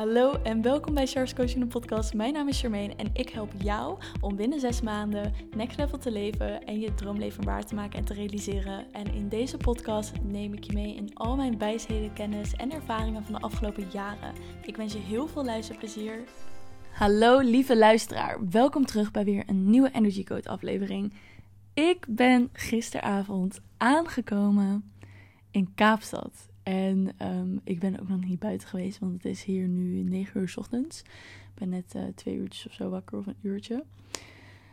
Hallo en welkom bij Charles Coaching podcast. Mijn naam is Charmaine en ik help jou om binnen zes maanden next level te leven en je droomleven waar te maken en te realiseren. En in deze podcast neem ik je mee in al mijn wijsheden, kennis en ervaringen van de afgelopen jaren. Ik wens je heel veel luisterplezier. Hallo lieve luisteraar, welkom terug bij weer een nieuwe Energy Code aflevering. Ik ben gisteravond aangekomen in Kaapstad. En ehm, ik ben ook nog niet buiten geweest, want het is hier nu 9 uur s ochtends. Ik ben net uh, twee uurtjes of zo wakker, of een uurtje.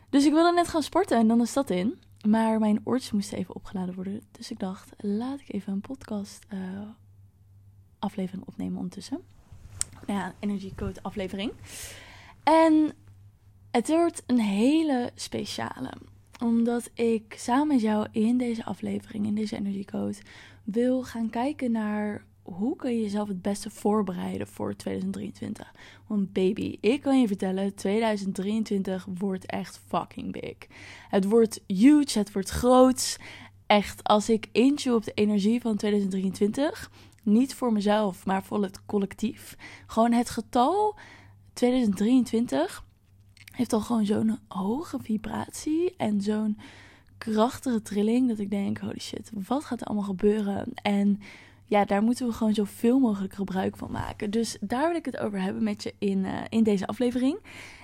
Dus ik wilde net gaan sporten en dan de stad in. Maar mijn oortjes moesten even opgeladen worden. Dus ik dacht, laat ik even een podcast uh, aflevering opnemen ondertussen. Nou ja, Energy Code aflevering. En het wordt een hele speciale. Omdat ik samen met jou in deze aflevering, in deze Energy Code, wil gaan kijken naar hoe kun je jezelf het beste voorbereiden voor 2023. Want baby, ik kan je vertellen, 2023 wordt echt fucking big. Het wordt huge, het wordt groots. Echt, als ik intune op de energie van 2023, niet voor mezelf, maar voor het collectief. Gewoon het getal 2023 heeft al gewoon zo'n hoge vibratie en zo'n krachtige trilling dat ik denk, holy shit, wat gaat er allemaal gebeuren? En ja, daar moeten we gewoon zoveel mogelijk gebruik van maken. Dus daar wil ik het over hebben met je in, uh, in deze aflevering.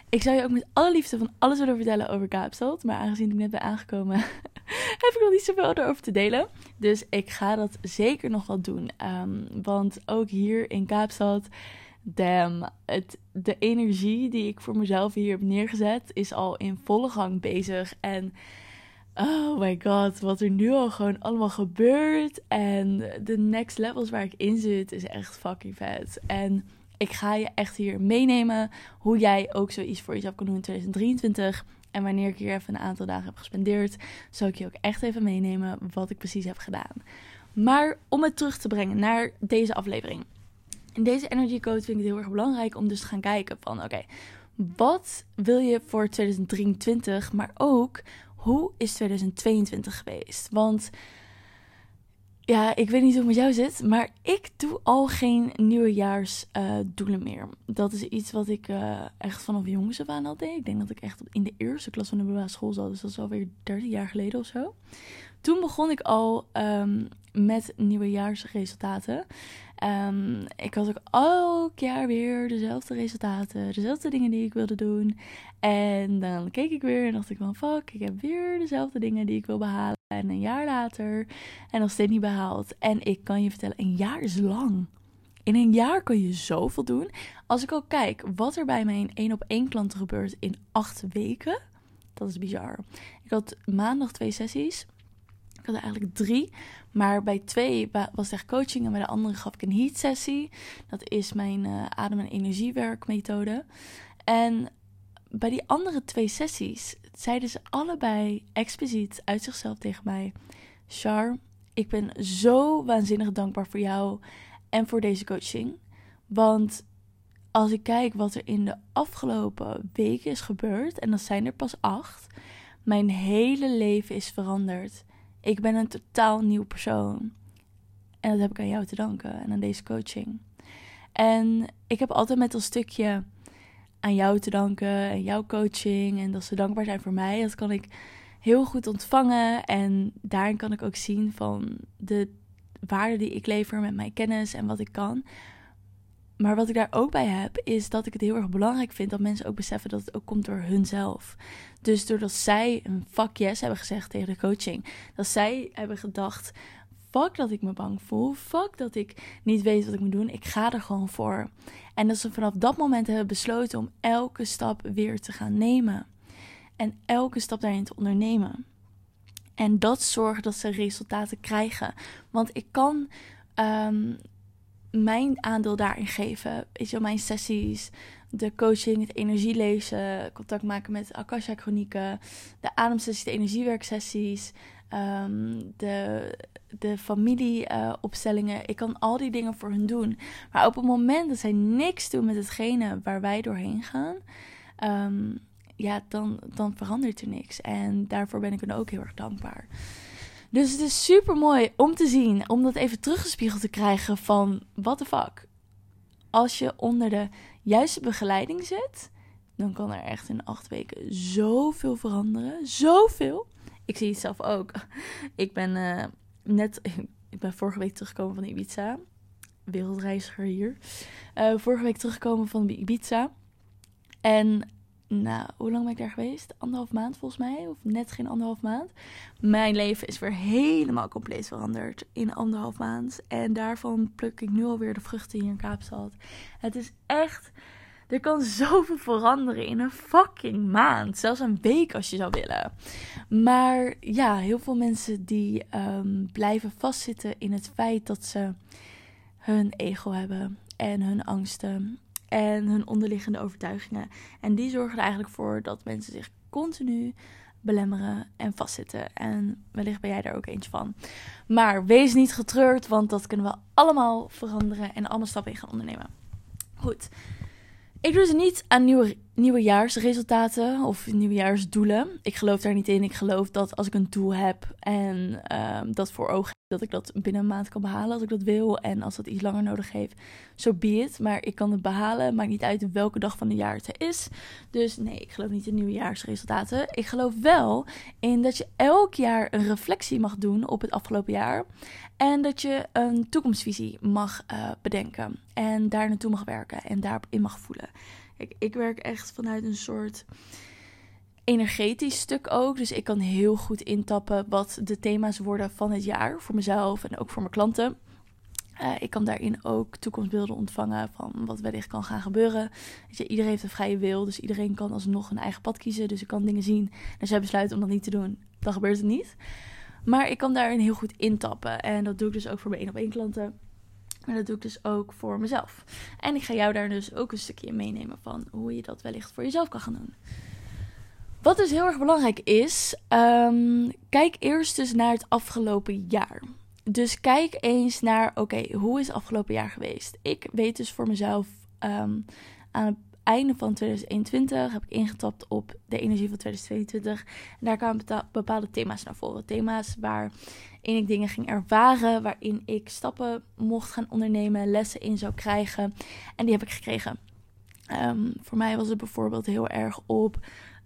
Ik zou je ook met alle liefde van alles willen vertellen over Kaapstad. Maar aangezien ik net ben aangekomen, heb ik nog niet zoveel erover te delen. Dus ik ga dat zeker nog wel doen. Um, want ook hier in Kaapstad, damn, het, de energie die ik voor mezelf hier heb neergezet, is al in volle gang bezig. En oh my god, wat er nu al gewoon allemaal gebeurt. En de next levels waar ik in zit is echt fucking vet. En ik ga je echt hier meenemen hoe jij ook zoiets voor jezelf kan doen in 2023. En wanneer ik hier even een aantal dagen heb gespendeerd, zal ik je ook echt even meenemen wat ik precies heb gedaan. Maar om het terug te brengen naar deze aflevering. In deze energy code vind ik het heel erg belangrijk om dus te gaan kijken van oké, wat wil je voor 2023, maar ook hoe is 2022 geweest? Want ja, ik weet niet hoe het met jou zit, maar ik doe al geen nieuwejaarsdoelen uh, meer. Dat is iets wat ik uh, echt vanaf jongens af aan al deed. Ik denk dat ik echt in de eerste klas van de middelbare school zat, dus dat is alweer 13 jaar geleden of zo. Toen begon ik al um, met nieuwejaarsresultaten. Um, ik had ook elk jaar weer dezelfde resultaten, dezelfde dingen die ik wilde doen. En dan keek ik weer en dacht ik van fuck, ik heb weer dezelfde dingen die ik wil behalen. En een jaar later en nog steeds niet behaald. En ik kan je vertellen, een jaar is lang. In een jaar kun je zoveel doen. Als ik al kijk wat er bij mijn één op één klanten gebeurt in acht weken. Dat is bizar. Ik had maandag twee sessies. Ik had er eigenlijk drie. Maar bij twee was echt coaching. En bij de andere gaf ik een heat sessie. Dat is mijn uh, adem- en energiewerkmethode. En bij die andere twee sessies zeiden ze allebei expliciet uit zichzelf tegen mij: Char, ik ben zo waanzinnig dankbaar voor jou en voor deze coaching. Want als ik kijk wat er in de afgelopen weken is gebeurd, en dat zijn er pas acht, mijn hele leven is veranderd. Ik ben een totaal nieuw persoon. En dat heb ik aan jou te danken en aan deze coaching. En ik heb altijd met dat stukje aan jou te danken en jouw coaching en dat ze dankbaar zijn voor mij. Dat kan ik heel goed ontvangen en daarin kan ik ook zien van de waarde die ik lever met mijn kennis en wat ik kan. Maar wat ik daar ook bij heb, is dat ik het heel erg belangrijk vind dat mensen ook beseffen dat het ook komt door hunzelf. Dus doordat zij een fuck yes hebben gezegd tegen de coaching, dat zij hebben gedacht: fuck dat ik me bang voel, fuck dat ik niet weet wat ik moet doen, ik ga er gewoon voor. En dat ze vanaf dat moment hebben besloten om elke stap weer te gaan nemen. En elke stap daarin te ondernemen. En dat zorgt dat ze resultaten krijgen. Want ik kan um, mijn aandeel daarin geven. Weet je, mijn sessies, de coaching, het energielezen, contact maken met Akasha Chronieken, de ademsessies, de energiewerksessies, um, de, de familieopstellingen. Uh, ik kan al die dingen voor hun doen. Maar op het moment dat zij niks doen met hetgene waar wij doorheen gaan, um, ja, dan, dan verandert er niks. En daarvoor ben ik dan ook heel erg dankbaar. Dus het is super mooi om te zien, om dat even teruggespiegeld te krijgen van what the fuck. als je onder de juiste begeleiding zit, dan kan er echt in acht weken zoveel veranderen. Zoveel. Ik zie het zelf ook. Ik ben uh, net, ik ben vorige week teruggekomen van Ibiza. Wereldreiziger hier. Uh, vorige week teruggekomen van Ibiza. En nou, hoe lang ben ik daar geweest? Anderhalf maand volgens mij, of net geen anderhalf maand. Mijn leven is weer helemaal compleet veranderd in anderhalf maand. En daarvan pluk ik nu alweer de vruchten hier in Kaapstad. Het is echt, er kan zoveel veranderen in een fucking maand. Zelfs een week als je zou willen. Maar ja, heel veel mensen die um, blijven vastzitten in het feit dat ze hun ego hebben en hun angsten en hun onderliggende overtuigingen. En die zorgen er eigenlijk voor dat mensen zich continu belemmeren en vastzitten. En wellicht ben jij daar ook eentje van. Maar wees niet getreurd, want dat kunnen we allemaal veranderen en allemaal stappen in gaan ondernemen. Goed. Ik doe ze niet aan nieuwe, nieuwejaarsresultaten of nieuwejaarsdoelen. Ik geloof daar niet in. Ik geloof dat als ik een doel heb en uh, dat voor ogen dat ik dat binnen een maand kan behalen als ik dat wil. En als dat iets langer nodig heeft, zo so be it. Maar ik kan het behalen. Maakt niet uit welke dag van het jaar het is. Dus nee, ik geloof niet in nieuwjaarsresultaten. Ik geloof wel in dat je elk jaar een reflectie mag doen op het afgelopen jaar. En dat je een toekomstvisie mag uh, bedenken. En daar naartoe mag werken. En daarin mag voelen. Kijk, ik werk echt vanuit een soort energetisch stuk ook. Dus ik kan heel goed intappen wat de thema's worden van het jaar voor mezelf en ook voor mijn klanten. Uh, ik kan daarin ook toekomstbeelden ontvangen van wat wellicht kan gaan gebeuren. Weet je, iedereen heeft een vrije wil, dus iedereen kan alsnog een eigen pad kiezen. Dus ik kan dingen zien en als jij besluit om dat niet te doen, dan gebeurt het niet. Maar ik kan daarin heel goed intappen en dat doe ik dus ook voor mijn één op één klanten. Maar dat doe ik dus ook voor mezelf. En ik ga jou daar dus ook een stukje in meenemen van hoe je dat wellicht voor jezelf kan gaan doen. Wat dus heel erg belangrijk is, um, kijk eerst dus naar het afgelopen jaar. Dus kijk eens naar, oké, hoe is het afgelopen jaar geweest? Ik weet dus voor mezelf, um, aan het einde van 2021 heb ik ingetapt op de energie van 2022. En daar kwamen bepaalde thema's naar voren. Thema's waarin ik dingen ging ervaren, waarin ik stappen mocht gaan ondernemen, lessen in zou krijgen. En die heb ik gekregen. Um, voor mij was het bijvoorbeeld heel erg op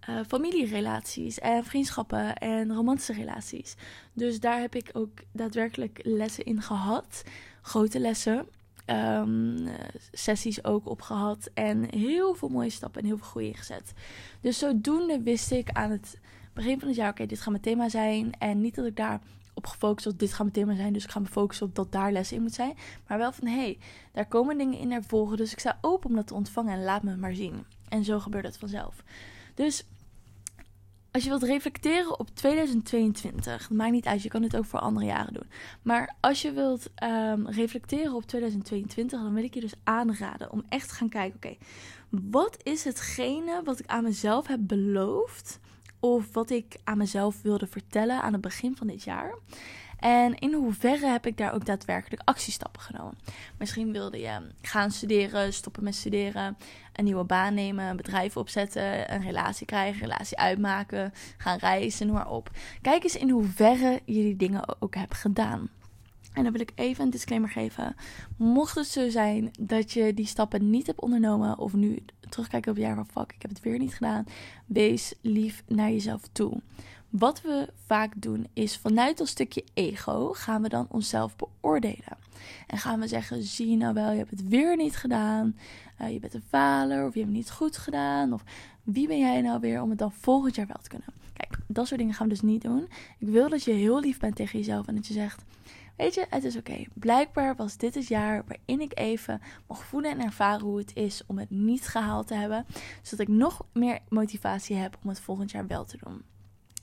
uh, familierelaties en vriendschappen en romantische relaties. Dus daar heb ik ook daadwerkelijk lessen in gehad. Grote lessen. Um, sessies ook op gehad. En heel veel mooie stappen en heel veel groei ingezet. Dus zodoende wist ik aan het begin van het jaar: oké, dit gaat mijn thema zijn. En niet dat ik daar op gefocust was, dit gaat mijn thema zijn. Dus ik ga me focussen op dat daar lessen in moet zijn. Maar wel van hé, hey, daar komen dingen in naar voren. Dus ik sta open om dat te ontvangen en laat me maar zien. En zo gebeurt het vanzelf. Dus als je wilt reflecteren op 2022, maakt niet uit, je kan dit ook voor andere jaren doen. Maar als je wilt um, reflecteren op 2022, dan wil ik je dus aanraden om echt te gaan kijken: oké, wat is hetgene wat ik aan mezelf heb beloofd? Of wat ik aan mezelf wilde vertellen aan het begin van dit jaar? En in hoeverre heb ik daar ook daadwerkelijk actiestappen genomen? Misschien wilde je gaan studeren, stoppen met studeren, een nieuwe baan nemen, een bedrijf opzetten, een relatie krijgen, een relatie uitmaken, gaan reizen, noem maar op. Kijk eens in hoeverre je die dingen ook hebt gedaan. En dan wil ik even een disclaimer geven. Mocht het zo zijn dat je die stappen niet hebt ondernomen of nu terugkijken op het jaar van fuck, ik heb het weer niet gedaan, wees lief naar jezelf toe. Wat we vaak doen is vanuit dat stukje ego gaan we dan onszelf beoordelen. En gaan we zeggen: zie nou wel, je hebt het weer niet gedaan. Uh, je bent een faler of je hebt het niet goed gedaan. Of wie ben jij nou weer om het dan volgend jaar wel te kunnen? Kijk, dat soort dingen gaan we dus niet doen. Ik wil dat je heel lief bent tegen jezelf en dat je zegt: Weet je, het is oké. Blijkbaar was dit het jaar waarin ik even mag voelen en ervaren hoe het is om het niet gehaald te hebben. Zodat ik nog meer motivatie heb om het volgend jaar wel te doen.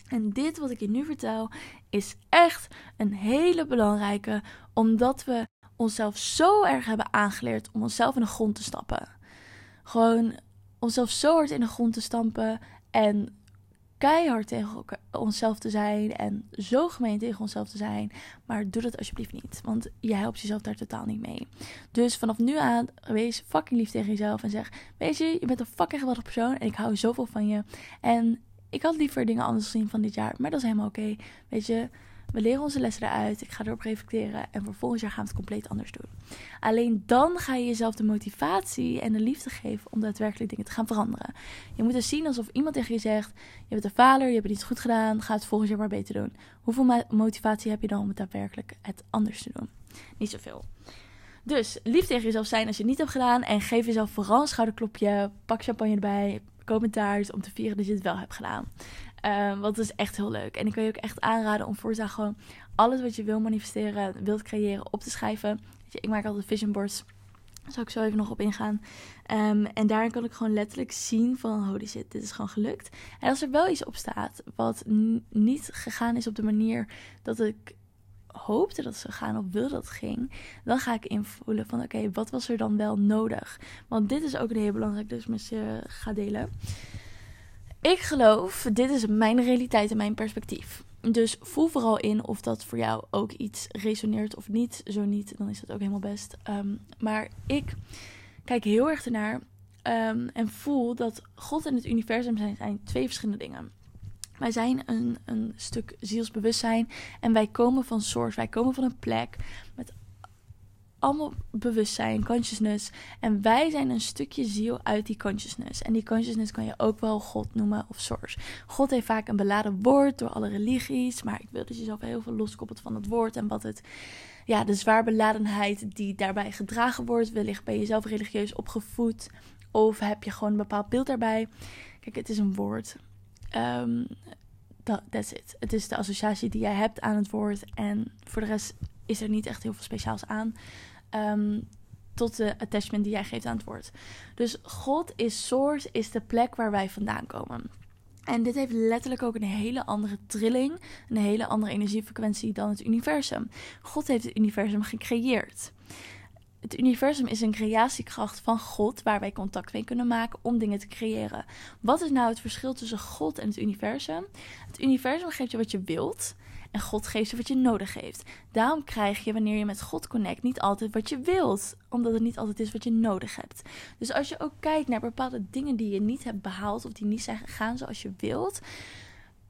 En dit wat ik je nu vertel is echt een hele belangrijke, omdat we onszelf zo erg hebben aangeleerd om onszelf in de grond te stappen. Gewoon onszelf zo hard in de grond te stampen en keihard tegen onszelf te zijn en zo gemeen tegen onszelf te zijn. Maar doe dat alsjeblieft niet, want jij helpt jezelf daar totaal niet mee. Dus vanaf nu aan, wees fucking lief tegen jezelf en zeg, weet je, je bent een fucking geweldige persoon en ik hou zoveel van je. En ik had liever dingen anders gezien van dit jaar, maar dat is helemaal oké. Weet je, We leren onze lessen eruit. Ik ga erop reflecteren. En vervolgens jaar gaan we het compleet anders doen. Alleen dan ga je jezelf de motivatie en de liefde geven om daadwerkelijk dingen te gaan veranderen. Je moet het zien alsof iemand tegen je zegt: Je bent een vader, je hebt het niet goed gedaan, ga het volgend jaar maar beter doen. Hoeveel motivatie heb je dan om het daadwerkelijk het anders te doen? Niet zoveel. Dus lief tegen jezelf zijn als je het niet hebt gedaan. En geef jezelf vooral een schouderklopje. Pak champagne erbij. Commentaars om te vieren dat je het wel hebt gedaan. Want het is echt heel leuk. En ik wil je ook echt aanraden om voortaan gewoon alles wat je wil manifesteren, wilt creëren, op te schrijven. Je, ik maak altijd vision boards. Daar zal ik zo even nog op ingaan. Um, en daarin kan ik gewoon letterlijk zien van, holy shit, dit is gewoon gelukt. En als er wel iets op staat wat niet gegaan is op de manier dat ik hoopte dat ze gaan of wilde dat ging, dan ga ik invoelen van oké, wat was er dan wel nodig? Want dit is ook een heel belangrijk, dus met je ga delen. Ik geloof, dit is mijn realiteit en mijn perspectief. Dus voel vooral in of dat voor jou ook iets resoneert of niet. Zo niet, dan is dat ook helemaal best. Um, maar ik kijk heel erg ernaar um, en voel dat God en het universum zijn, zijn twee verschillende dingen. Wij zijn een, een stuk zielsbewustzijn en wij komen van source, wij komen van een plek met allemaal bewustzijn, consciousness. En wij zijn een stukje ziel uit die consciousness. En die consciousness kan je ook wel God noemen of source. God heeft vaak een beladen woord door alle religies, maar ik wil je jezelf heel veel loskoppelt van het woord en wat het, ja, de zwaarbeladenheid die daarbij gedragen wordt. Wellicht ben je zelf religieus opgevoed of heb je gewoon een bepaald beeld daarbij. Kijk, het is een woord. Um, dat that's it. Het is de associatie die jij hebt aan het woord. En voor de rest is er niet echt heel veel speciaals aan. Ehm, tot de attachment die jij geeft aan het woord. Dus God is source, is de plek waar wij vandaan komen. En dit heeft letterlijk ook een hele andere trilling, een hele andere energiefrequentie dan het universum. God heeft het universum gecreëerd. Het universum is een creatiekracht van God waar wij contact mee kunnen maken om dingen te creëren. Wat is nou het verschil tussen God en het universum? Het universum geeft je wat je wilt en God geeft je wat je nodig heeft. Daarom krijg je wanneer je met God connect niet altijd wat je wilt, omdat het niet altijd is wat je nodig hebt. Dus als je ook kijkt naar bepaalde dingen die je niet hebt behaald of die niet zijn gegaan zoals je wilt,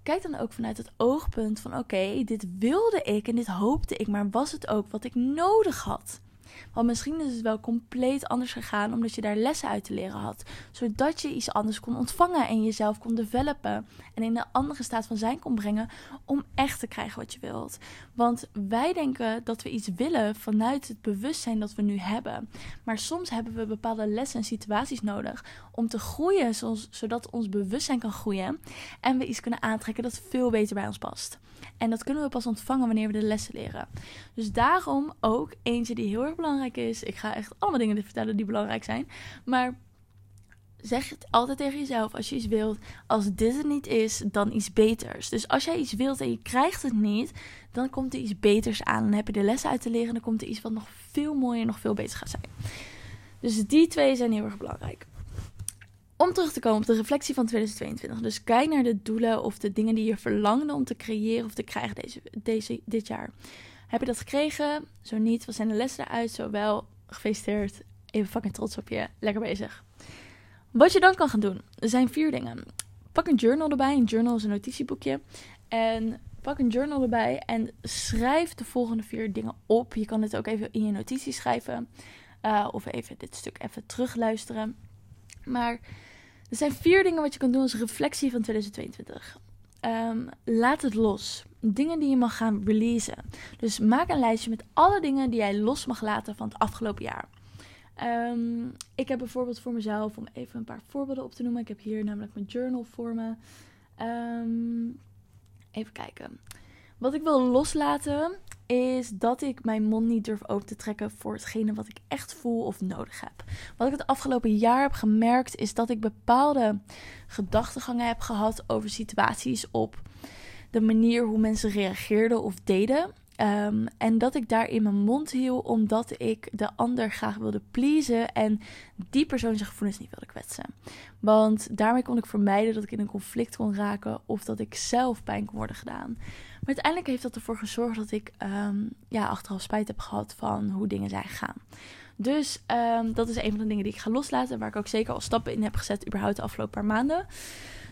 kijk dan ook vanuit het oogpunt van oké, dit wilde ik en dit hoopte ik, maar was het ook wat ik nodig had? Want misschien is het wel compleet anders gegaan omdat je daar lessen uit te leren had. Zodat je iets anders kon ontvangen en jezelf kon developen. En in een andere staat van zijn kon brengen om echt te krijgen wat je wilt. Want wij denken dat we iets willen vanuit het bewustzijn dat we nu hebben. Maar soms hebben we bepaalde lessen en situaties nodig om te groeien, zodat ons bewustzijn kan groeien. En we iets kunnen aantrekken dat veel beter bij ons past. En dat kunnen we pas ontvangen wanneer we de lessen leren. Dus daarom ook eentje die heel erg belangrijk is. Ik ga echt allemaal dingen vertellen die belangrijk zijn. Maar zeg het altijd tegen jezelf als je iets wilt. Als dit het niet is, dan iets beters. Dus als jij iets wilt en je krijgt het niet, dan komt er iets beters aan. Dan heb je de lessen uit te leren. Dan komt er iets wat nog veel mooier, nog veel beter gaat zijn. Dus die twee zijn heel erg belangrijk om terug te komen op de reflectie van 2022. Dus kijk naar de doelen of de dingen die je verlangde om te creëren of te krijgen deze, deze, dit jaar. Heb je dat gekregen? Zo niet, wat zijn de lessen eruit? Zo wel, gefeliciteerd. Even fucking trots op je. Lekker bezig. Wat je dan kan gaan doen, er zijn vier dingen. Pak een journal erbij. Een journal is een notitieboekje. En pak een journal erbij en schrijf de volgende vier dingen op. Je kan het ook even in je notities schrijven. Uh, of even dit stuk even terugluisteren. Maar er zijn vier dingen wat je kan doen als reflectie van 2022. Ehm, laat het los. Dingen die je mag gaan releasen. Dus maak een lijstje met alle dingen die jij los mag laten van het afgelopen jaar. Ehm, ik heb bijvoorbeeld voor mezelf, om even een paar voorbeelden op te noemen. Ik heb hier namelijk mijn journal voor me. Ehm, even kijken. Wat ik wil loslaten is dat ik mijn mond niet durf open te trekken voor hetgene wat ik echt voel of nodig heb. Wat ik het afgelopen jaar heb gemerkt is dat ik bepaalde gedachtegangen heb gehad over situaties op de manier hoe mensen reageerden of deden. Ehm, en dat ik daar in mijn mond hield omdat ik de ander graag wilde pleasen en die persoon zijn gevoelens niet wilde kwetsen. Want daarmee kon ik vermijden dat ik in een conflict kon raken of dat ik zelf pijn kon worden gedaan. Maar uiteindelijk heeft dat ervoor gezorgd dat ik um, ja, achteraf spijt heb gehad van hoe dingen zijn gegaan. Dus um, dat is een van de dingen die ik ga loslaten. Waar ik ook zeker al stappen in heb gezet, überhaupt de afgelopen paar maanden.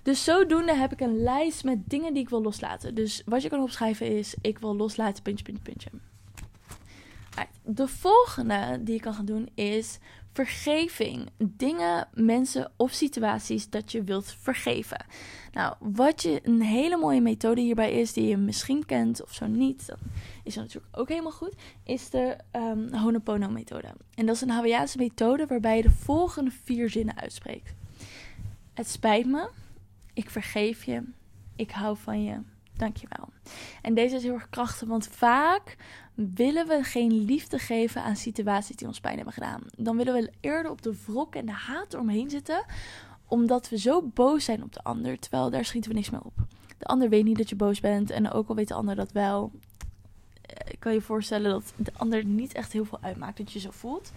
Dus zodoende heb ik een lijst met dingen die ik wil loslaten. Dus wat je kan opschrijven is: ik wil loslaten, puntje, puntje, puntje. De volgende die je kan gaan doen is vergeving. Dingen, mensen of situaties dat je wilt vergeven. Nou, wat je een hele mooie methode hierbij is, die je misschien kent of zo niet, dan is dat natuurlijk ook helemaal goed, is de Honopono-methode. En dat is een Hawaiiaanse methode waarbij je de volgende vier zinnen uitspreekt. Het spijt me, ik vergeef je, ik hou van je, dankjewel. En deze is heel erg krachtig, want vaak willen we geen liefde geven aan situaties die ons pijn hebben gedaan. Dan willen we eerder op de wrok en de haat eromheen zitten, omdat we zo boos zijn op de ander, terwijl daar schieten we niks meer op. De ander weet niet dat je boos bent en ook al weet de ander dat wel. Ik kan je voorstellen dat de ander niet echt heel veel uitmaakt dat je zo voelt.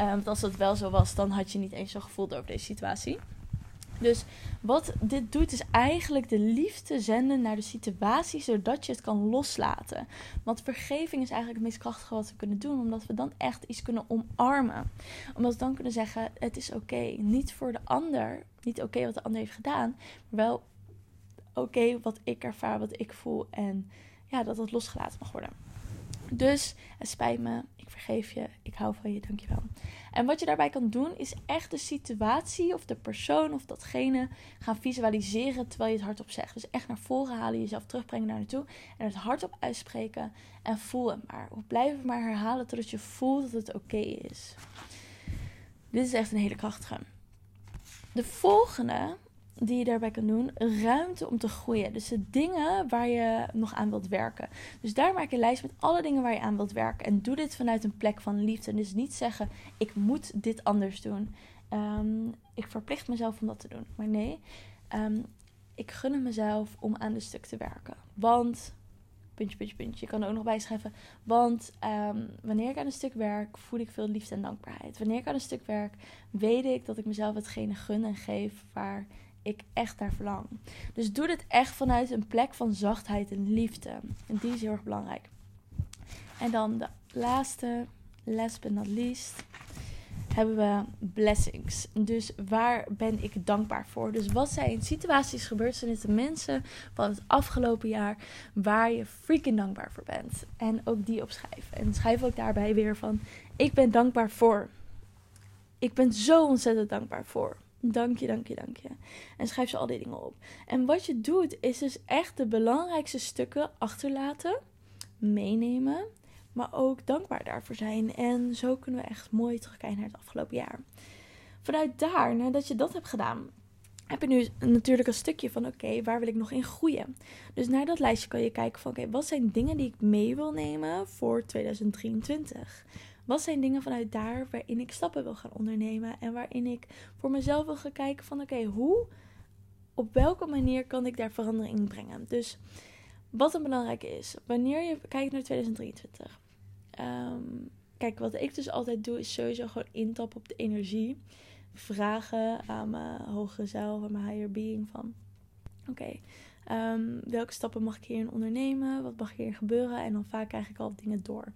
Um, want als dat wel zo was, dan had je niet eens zo gevoeld over deze situatie. Dus wat dit doet, is eigenlijk de liefde zenden naar de situatie, zodat je het kan loslaten. Want vergeving is eigenlijk het meest krachtige wat we kunnen doen, omdat we dan echt iets kunnen omarmen. Omdat we dan kunnen zeggen: het is oké. Niet voor de ander, niet oké wat de ander heeft gedaan, maar wel oké wat ik ervaar, wat ik voel en ja, dat het losgelaten mag worden. Dus het spijt me, ik vergeef je, ik hou van je, dankjewel. En wat je daarbij kan doen, is echt de situatie of de persoon of datgene gaan visualiseren terwijl je het hardop zegt. Dus echt naar voren halen, jezelf terugbrengen naar naartoe en het hardop uitspreken en voel hem maar. Of blijf het maar herhalen totdat je voelt dat het oké is. Dit is echt een hele krachtige. De volgende die je daarbij kan doen, ruimte om te groeien. Dus de dingen waar je nog aan wilt werken. Dus daar maak je een lijst met alle dingen waar je aan wilt werken. En doe dit vanuit een plek van liefde. Dus niet zeggen, ik moet dit anders doen. Ehm, ik verplicht mezelf om dat te doen. Maar nee, um, ik gun mezelf om aan dit stuk te werken. Want, puntje, puntje, puntje. Je kan er ook nog bijschrijven. Want um, wanneer ik aan een stuk werk, voel ik veel liefde en dankbaarheid. Wanneer ik aan een stuk werk, weet ik dat ik mezelf hetgene gun en geef waar ik echt naar verlang. Dus doe dit echt vanuit een plek van zachtheid en liefde. En die is heel erg belangrijk. En dan de laatste, last but not least, hebben we blessings. Dus waar ben ik dankbaar voor? Dus wat zijn situaties, gebeurtenissen, mensen van het afgelopen jaar waar je freaking dankbaar voor bent? En ook die opschrijven. En schrijf ook daarbij weer van: ik ben dankbaar voor. Ik ben zo ontzettend dankbaar voor. Dank je, dank je, dank je. En schrijf ze al die dingen op. En wat je doet, is dus echt de belangrijkste stukken achterlaten, meenemen, maar ook dankbaar daarvoor zijn. En zo kunnen we echt mooi terugkijken naar het afgelopen jaar. Vanuit daar, nadat je dat hebt gedaan, heb je nu natuurlijk een stukje van: oké, waar wil ik nog in groeien? Dus naar dat lijstje kan je kijken van: oké, wat zijn dingen die ik mee wil nemen voor 2023? Wat zijn dingen vanuit daar waarin ik stappen wil gaan ondernemen en waarin ik voor mezelf wil gaan kijken van oké, hoe, op welke manier kan ik daar verandering in brengen? Dus wat een belangrijke is, wanneer je kijkt naar 2023. Ehm, kijk, wat ik dus altijd doe is sowieso gewoon intappen op de energie. Vragen aan mijn hogere zelf, aan mijn higher being van oké, ehm, welke stappen mag ik hierin ondernemen? Wat mag hierin gebeuren? En dan vaak krijg ik al dingen door.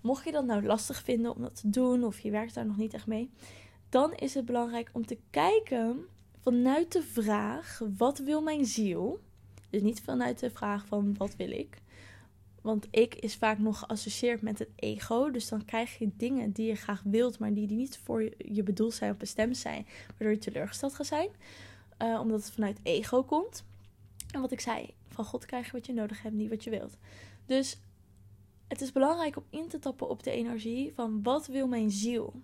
Mocht je dat nou lastig vinden om dat te doen of je werkt daar nog niet echt mee, dan is het belangrijk om te kijken vanuit de vraag: wat wil mijn ziel? Dus niet vanuit de vraag van wat wil ik? Want ik is vaak nog geassocieerd met het ego. Dus dan krijg je dingen die je graag wilt, maar die, niet voor je bedoeld zijn of bestemd zijn. Waardoor je teleurgesteld gaat zijn. Uh, omdat het vanuit ego komt. En wat ik zei, van God krijg je wat je nodig hebt, niet wat je wilt. Dus het is belangrijk om in te tappen op de energie van wat wil mijn ziel.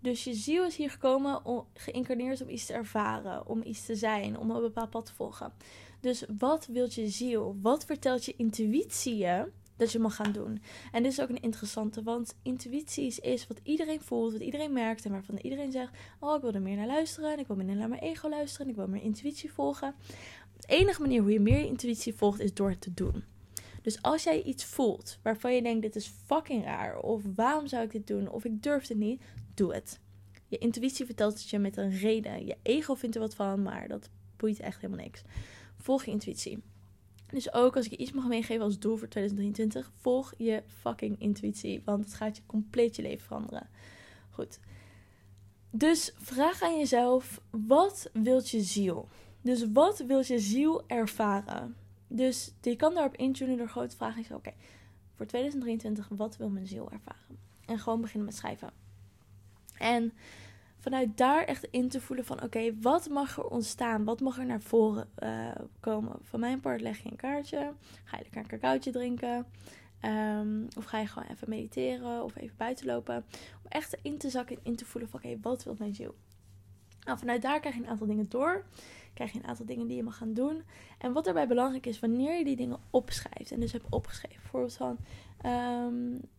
Dus je ziel is hier gekomen, om, geïncarneerd om iets te ervaren, om iets te zijn, om een bepaald pad te volgen. Dus wat wil je ziel? Wat vertelt je intuïtie je dat je mag gaan doen? En dit is ook een interessante, want intuïtie is wat iedereen voelt, wat iedereen merkt en waarvan iedereen zegt: Oh, ik wil er meer naar luisteren, ik wil meer naar mijn ego luisteren, ik wil meer intuïtie volgen. De enige manier hoe je meer je intuïtie volgt is door het te doen. Dus als jij iets voelt waarvan je denkt: dit is fucking raar, of waarom zou ik dit doen, of ik durf het niet, doe het. Je intuïtie vertelt het je met een reden. Je ego vindt er wat van, maar dat boeit echt helemaal niks. Volg je intuïtie. Dus ook als ik je iets mag meegeven als doel voor 2023, volg je fucking intuïtie, want het gaat je compleet je leven veranderen. Goed. Dus vraag aan jezelf: wat wilt je ziel? Dus wat wil je ziel ervaren? Dus je kan daarop intunen door grote vragen. Oké, voor 2023, wat wil mijn ziel ervaren? En gewoon beginnen met schrijven. En vanuit daar echt in te voelen van oké, wat mag er ontstaan? Wat mag er naar voren uh, komen? Van mijn part leg je een kaartje. Ga je lekker een cacaotje drinken. Um, of ga je gewoon even mediteren of even buiten lopen. Om echt in te zakken en in te voelen van oké, wat wil mijn ziel? Nou, vanuit daar krijg je een aantal dingen door. Krijg je een aantal dingen die je mag gaan doen. En wat daarbij belangrijk is, wanneer je die dingen opschrijft. En dus hebt opgeschreven. Bijvoorbeeld van,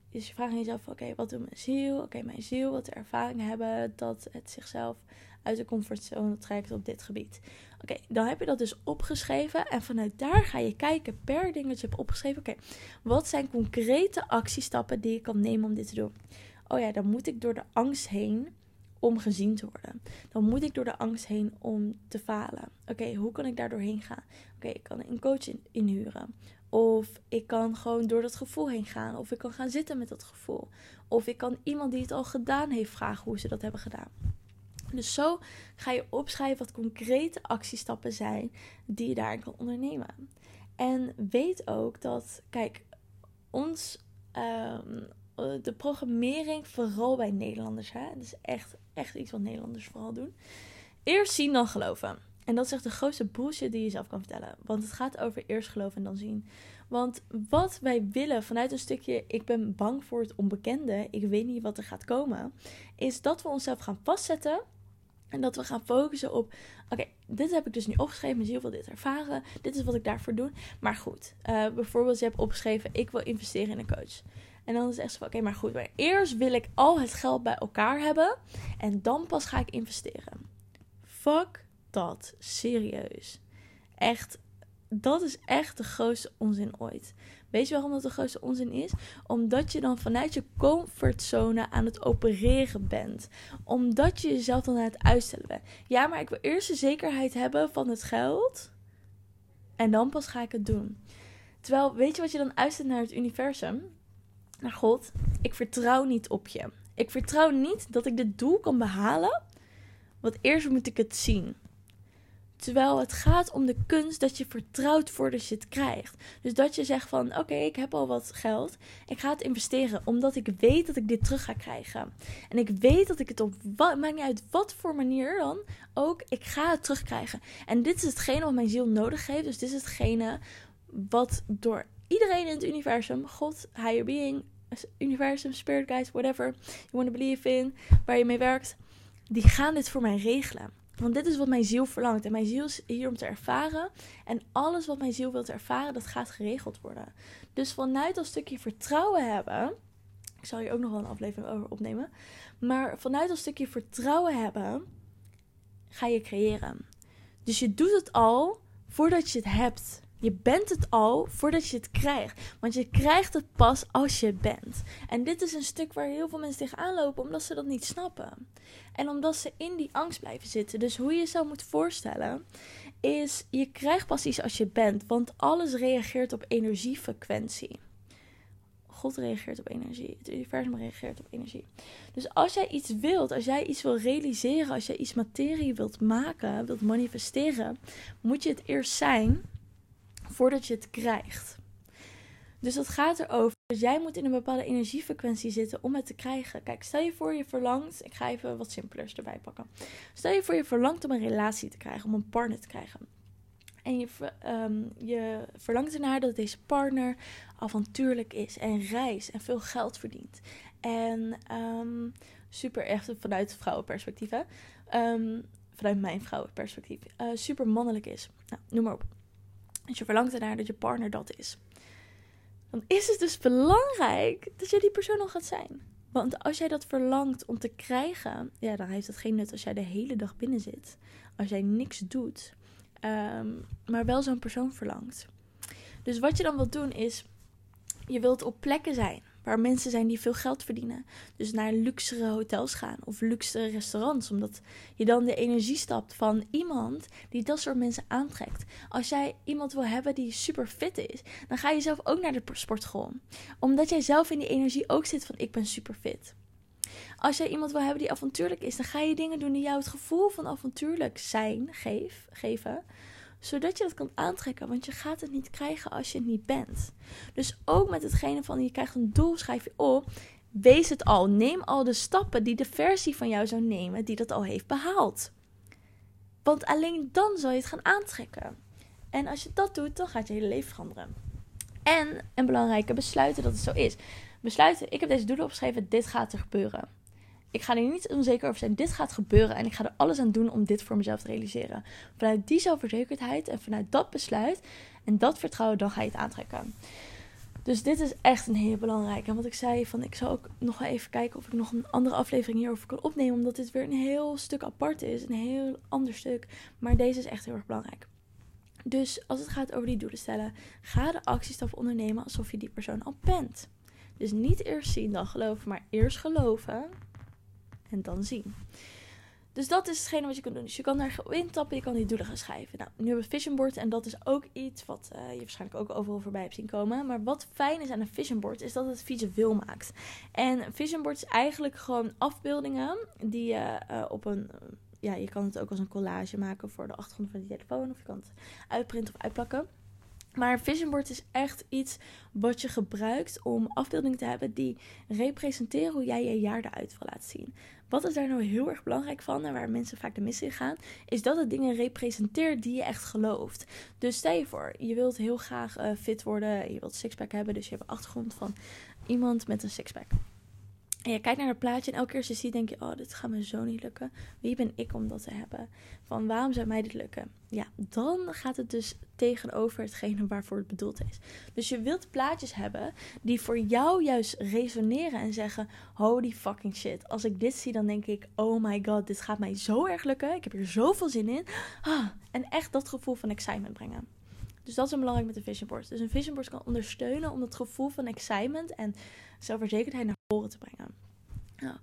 dus je vraagt jezelf, oké, wat doet mijn ziel? Oké, mijn ziel, wat de ervaringen hebben dat het zichzelf uit de comfortzone trekt op dit gebied. Oké, dan heb je dat dus opgeschreven en vanuit daar ga je kijken per ding dat je hebt opgeschreven. Oké, wat zijn concrete actiestappen die ik kan nemen om dit te doen? Oh ja, dan moet ik door de angst heen om gezien te worden. Dan moet ik door de angst heen om te falen. Oké, hoe kan ik daar doorheen gaan? Oké, ik kan een coach inhuren. Of ik kan gewoon door dat gevoel heen gaan. Of ik kan gaan zitten met dat gevoel. Of ik kan iemand die het al gedaan heeft vragen hoe ze dat hebben gedaan. Dus zo ga je opschrijven wat concrete actiestappen zijn die je daarin kan ondernemen. En weet ook dat, kijk, ons, ehm, de programmering, vooral bij Nederlanders, hè, dat is echt, echt iets wat Nederlanders vooral doen. Eerst zien, dan geloven. En dat is echt de grootste bullshit die je zelf kan vertellen. Want het gaat over eerst geloven en dan zien. Want wat wij willen vanuit een stukje, ik ben bang voor het onbekende, ik weet niet wat er gaat komen, is dat we onszelf gaan vastzetten en dat we gaan focussen op: oké, dit heb ik dus nu opgeschreven, mijn ziel wil dit ervaren, dit is wat ik daarvoor doe. Maar goed, uh, bijvoorbeeld, je hebt opgeschreven: ik wil investeren in een coach. En dan is het echt zo van: oké, maar goed, maar eerst wil ik al het geld bij elkaar hebben en dan pas ga ik investeren. Fuck dat, serieus. Echt, dat is echt de grootste onzin ooit. Weet je waarom dat de grootste onzin is? Omdat je dan vanuit je comfortzone aan het opereren bent. Omdat je jezelf dan aan het uitstellen bent. Ja, maar ik wil eerst de zekerheid hebben van het geld. En dan pas ga ik het doen. Terwijl, weet je wat je dan uitzet naar het universum? Naar God. Ik vertrouw niet op je. Ik vertrouw niet dat ik dit doel kan behalen. Want eerst moet ik het zien. Terwijl het gaat om de kunst dat je vertrouwt voordat je het krijgt. Dus dat je zegt van oké, ik heb al wat geld. Ik ga het investeren omdat ik weet dat ik dit terug ga krijgen. En ik weet dat ik het op wat, maakt niet uit wat voor manier dan ook, ik ga het terugkrijgen. En dit is hetgene wat mijn ziel nodig heeft. Dus dit is hetgene wat door iedereen in het universum, God, higher being, universum, spirit guides, whatever you want to believe in, waar je mee werkt, die gaan dit voor mij regelen. Want dit is wat mijn ziel verlangt. En mijn ziel is hier om te ervaren. En alles wat mijn ziel wil te ervaren, dat gaat geregeld worden. Dus vanuit dat stukje vertrouwen hebben. Ik zal hier ook nog wel een aflevering over opnemen. Maar vanuit dat stukje vertrouwen hebben, ga je creëren. Dus je doet het al voordat je het hebt. Je bent het al voordat je het krijgt. Want je krijgt het pas als je bent. En dit is een stuk waar heel veel mensen tegenaan lopen omdat ze dat niet snappen. En omdat ze in die angst blijven zitten. Dus hoe je jezelf moet voorstellen is je krijgt pas iets als je bent. Want alles reageert op energiefrequentie. God reageert op energie. Het universum reageert op energie. Dus als jij iets wilt, als jij iets wil realiseren, als jij iets materie wilt maken, wilt manifesteren, moet je het eerst zijn voordat je het krijgt. Dus dat gaat erover. Dus jij moet in een bepaalde energiefrequentie zitten om het te krijgen. Kijk, stel je voor je verlangt. Ik ga even wat simpelers erbij pakken. Stel je voor je verlangt om een relatie te krijgen, om een partner te krijgen. En je, um, je verlangt ernaar dat deze partner avontuurlijk is en reis en veel geld verdient. En um, super echt vanuit vrouwenperspectief, hè? Um, vanuit mijn vrouwenperspectief. Uh, super mannelijk is. Nou, noem maar op. Als je verlangt ernaar dat je partner dat is. Dan is het dus belangrijk dat je die persoon al gaat zijn. Want als jij dat verlangt om te krijgen, ja, dan heeft het geen nut als jij de hele dag binnen zit. Als jij niks doet, ehm, maar wel zo'n persoon verlangt. Dus wat je dan wilt doen is, je wilt op plekken zijn waar mensen zijn die veel geld verdienen. Dus naar luxere hotels gaan of luxere restaurants. Omdat je dan de energie stapt van iemand die dat soort mensen aantrekt. Als jij iemand wil hebben die super fit is, dan ga je zelf ook naar de sportschool. Omdat jij zelf in die energie ook zit van ik ben super fit. Als jij iemand wil hebben die avontuurlijk is, dan ga je dingen doen die jou het gevoel van avontuurlijk zijn geef, geven zodat je dat kan aantrekken. Want je gaat het niet krijgen als je het niet bent. Dus ook met hetgene van je krijgt een doel, schrijf je op. Wees het al. Neem al de stappen die de versie van jou zou nemen die dat al heeft behaald. Want alleen dan zal je het gaan aantrekken. En als je dat doet, dan gaat je hele leven veranderen. En een belangrijke besluiten dat het zo is. Besluiten, ik heb deze doelen opgeschreven, dit gaat er gebeuren. Ik ga er niet onzeker over zijn. Dit gaat gebeuren en ik ga er alles aan doen om dit voor mezelf te realiseren. Vanuit die zelfverzekerdheid en vanuit dat besluit en dat vertrouwen, dan ga je het aantrekken. Dus dit is echt een hele belangrijke. En wat ik zei, van ik zal ook nog wel even kijken of ik nog een andere aflevering hierover kan opnemen. Omdat dit weer een heel stuk apart is. Een heel ander stuk. Maar deze is echt heel erg belangrijk. Dus als het gaat over die doelen stellen, ga de actiestap ondernemen alsof je die persoon al bent. Dus niet eerst zien, dan geloven, maar eerst geloven en dan zien. Dus dat is hetgene wat je kunt doen. Dus je kan daar intappen, je kan die doelen gaan schrijven. Nou, nu hebben we vision board en dat is ook iets wat uh, je waarschijnlijk ook overal voorbij hebt zien komen. Maar wat fijn is aan een vision board is dat het visueel maakt. En vision board is eigenlijk gewoon afbeeldingen die je uh, op een... ja, je kan het ook als een collage maken voor de achtergrond van je telefoon. Of je kan het uitprinten of uitplakken. Maar vision board is echt iets wat je gebruikt om afbeeldingen te hebben die representeren hoe jij je jaar eruit wil laten zien. Wat is daar nou heel erg belangrijk van en waar mensen vaak de mis in gaan, is dat het dingen representeert die je echt gelooft. Dus stel je voor, je wilt heel graag uh, fit worden, je wilt sixpack hebben, dus je hebt een achtergrond van iemand met een sixpack. En je kijkt naar het plaatje en elke keer als je ziet, denk je: Oh, dit gaat me zo niet lukken. Wie ben ik om dat te hebben? Van waarom zou mij dit lukken? Ja, dan gaat het dus tegenover hetgene waarvoor het bedoeld is. Dus je wilt plaatjes hebben die voor jou juist resoneren en zeggen: Holy fucking shit. Als ik dit zie, dan denk ik: Oh my god, dit gaat mij zo erg lukken. Ik heb hier zoveel zin in. Ah, en echt dat gevoel van excitement brengen. Dus dat is belangrijk met een vision board. Dus een vision board kan ondersteunen om dat gevoel van excitement en zelfverzekerdheid naar voren te brengen. Nou,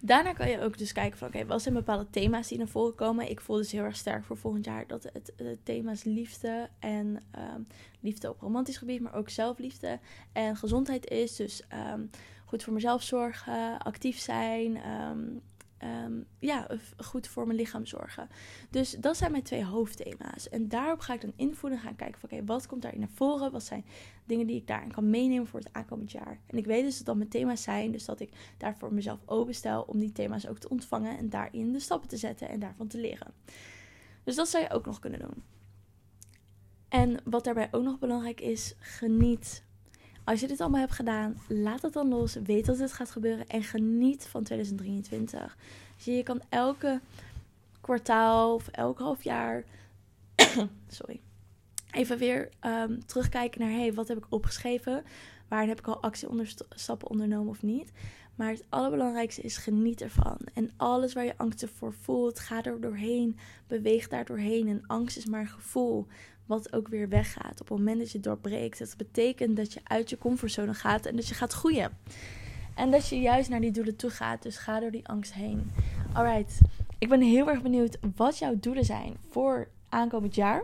daarna kan je ook dus kijken van oké, wat zijn bepaalde thema's die naar voren komen. Ik voel dus heel erg sterk voor volgend jaar dat het, het thema's liefde en um, liefde op romantisch gebied, maar ook zelfliefde en gezondheid is. Dus um, goed voor mezelf zorgen, actief zijn, um, um, ja, goed voor mijn lichaam zorgen. Dus dat zijn mijn twee hoofdthema's. En daarop ga ik dan invoeren en gaan kijken van oké, wat komt daarin naar voren? Wat zijn dingen die ik daarin kan meenemen voor het aankomend jaar? En ik weet dus dat dat mijn thema's zijn, dus dat ik daarvoor mezelf openstel om die thema's ook te ontvangen en daarin de stappen te zetten en daarvan te leren. Dus dat zou je ook nog kunnen doen. En wat daarbij ook nog belangrijk is, geniet als je dit allemaal hebt gedaan, laat het dan los. Weet dat het gaat gebeuren en geniet van 2023. Dus je kan elke kwartaal of elk half jaar. sorry. Even weer um, terugkijken naar: hey, wat heb ik opgeschreven? Waar heb ik al actiestappen ondernomen of niet? Maar het allerbelangrijkste is geniet ervan. En alles waar je angsten voor voelt, ga er doorheen. Beweeg daar doorheen. En angst is maar een gevoel wat ook weer weggaat. Op het moment dat je doorbreekt, dat betekent dat je uit je comfortzone gaat en dat je gaat groeien. En dat je juist naar die doelen toe gaat. Dus ga door die angst heen. Alright, ik ben heel erg benieuwd wat jouw doelen zijn voor aankomend jaar.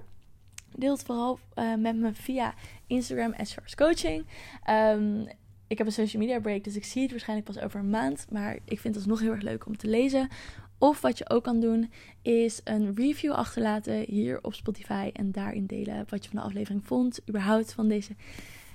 Deel het vooral uh, met me via Instagram as Coaching. Um, ik heb een social media break, dus ik zie het waarschijnlijk pas over een maand. Maar ik vind het nog heel erg leuk om te lezen. Of wat je ook kan doen, is een review achterlaten hier op Spotify. En daarin delen wat je van de aflevering vond. überhaupt van deze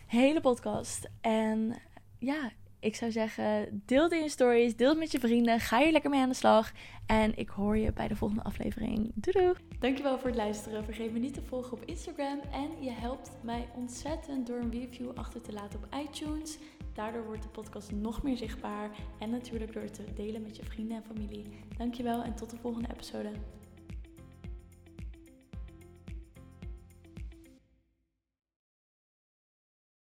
hele podcast. En ja, ik zou zeggen, deel het in je stories, deel het met je vrienden. Ga hier lekker mee aan de slag. En ik hoor je bij de volgende aflevering. Doei doei! Dankjewel voor het luisteren. Vergeet me niet te volgen op Instagram. En je helpt mij ontzettend door een review achter te laten op iTunes. Daardoor wordt de podcast nog meer zichtbaar. En natuurlijk door te delen met je vrienden en familie. Dankjewel en tot de volgende episode.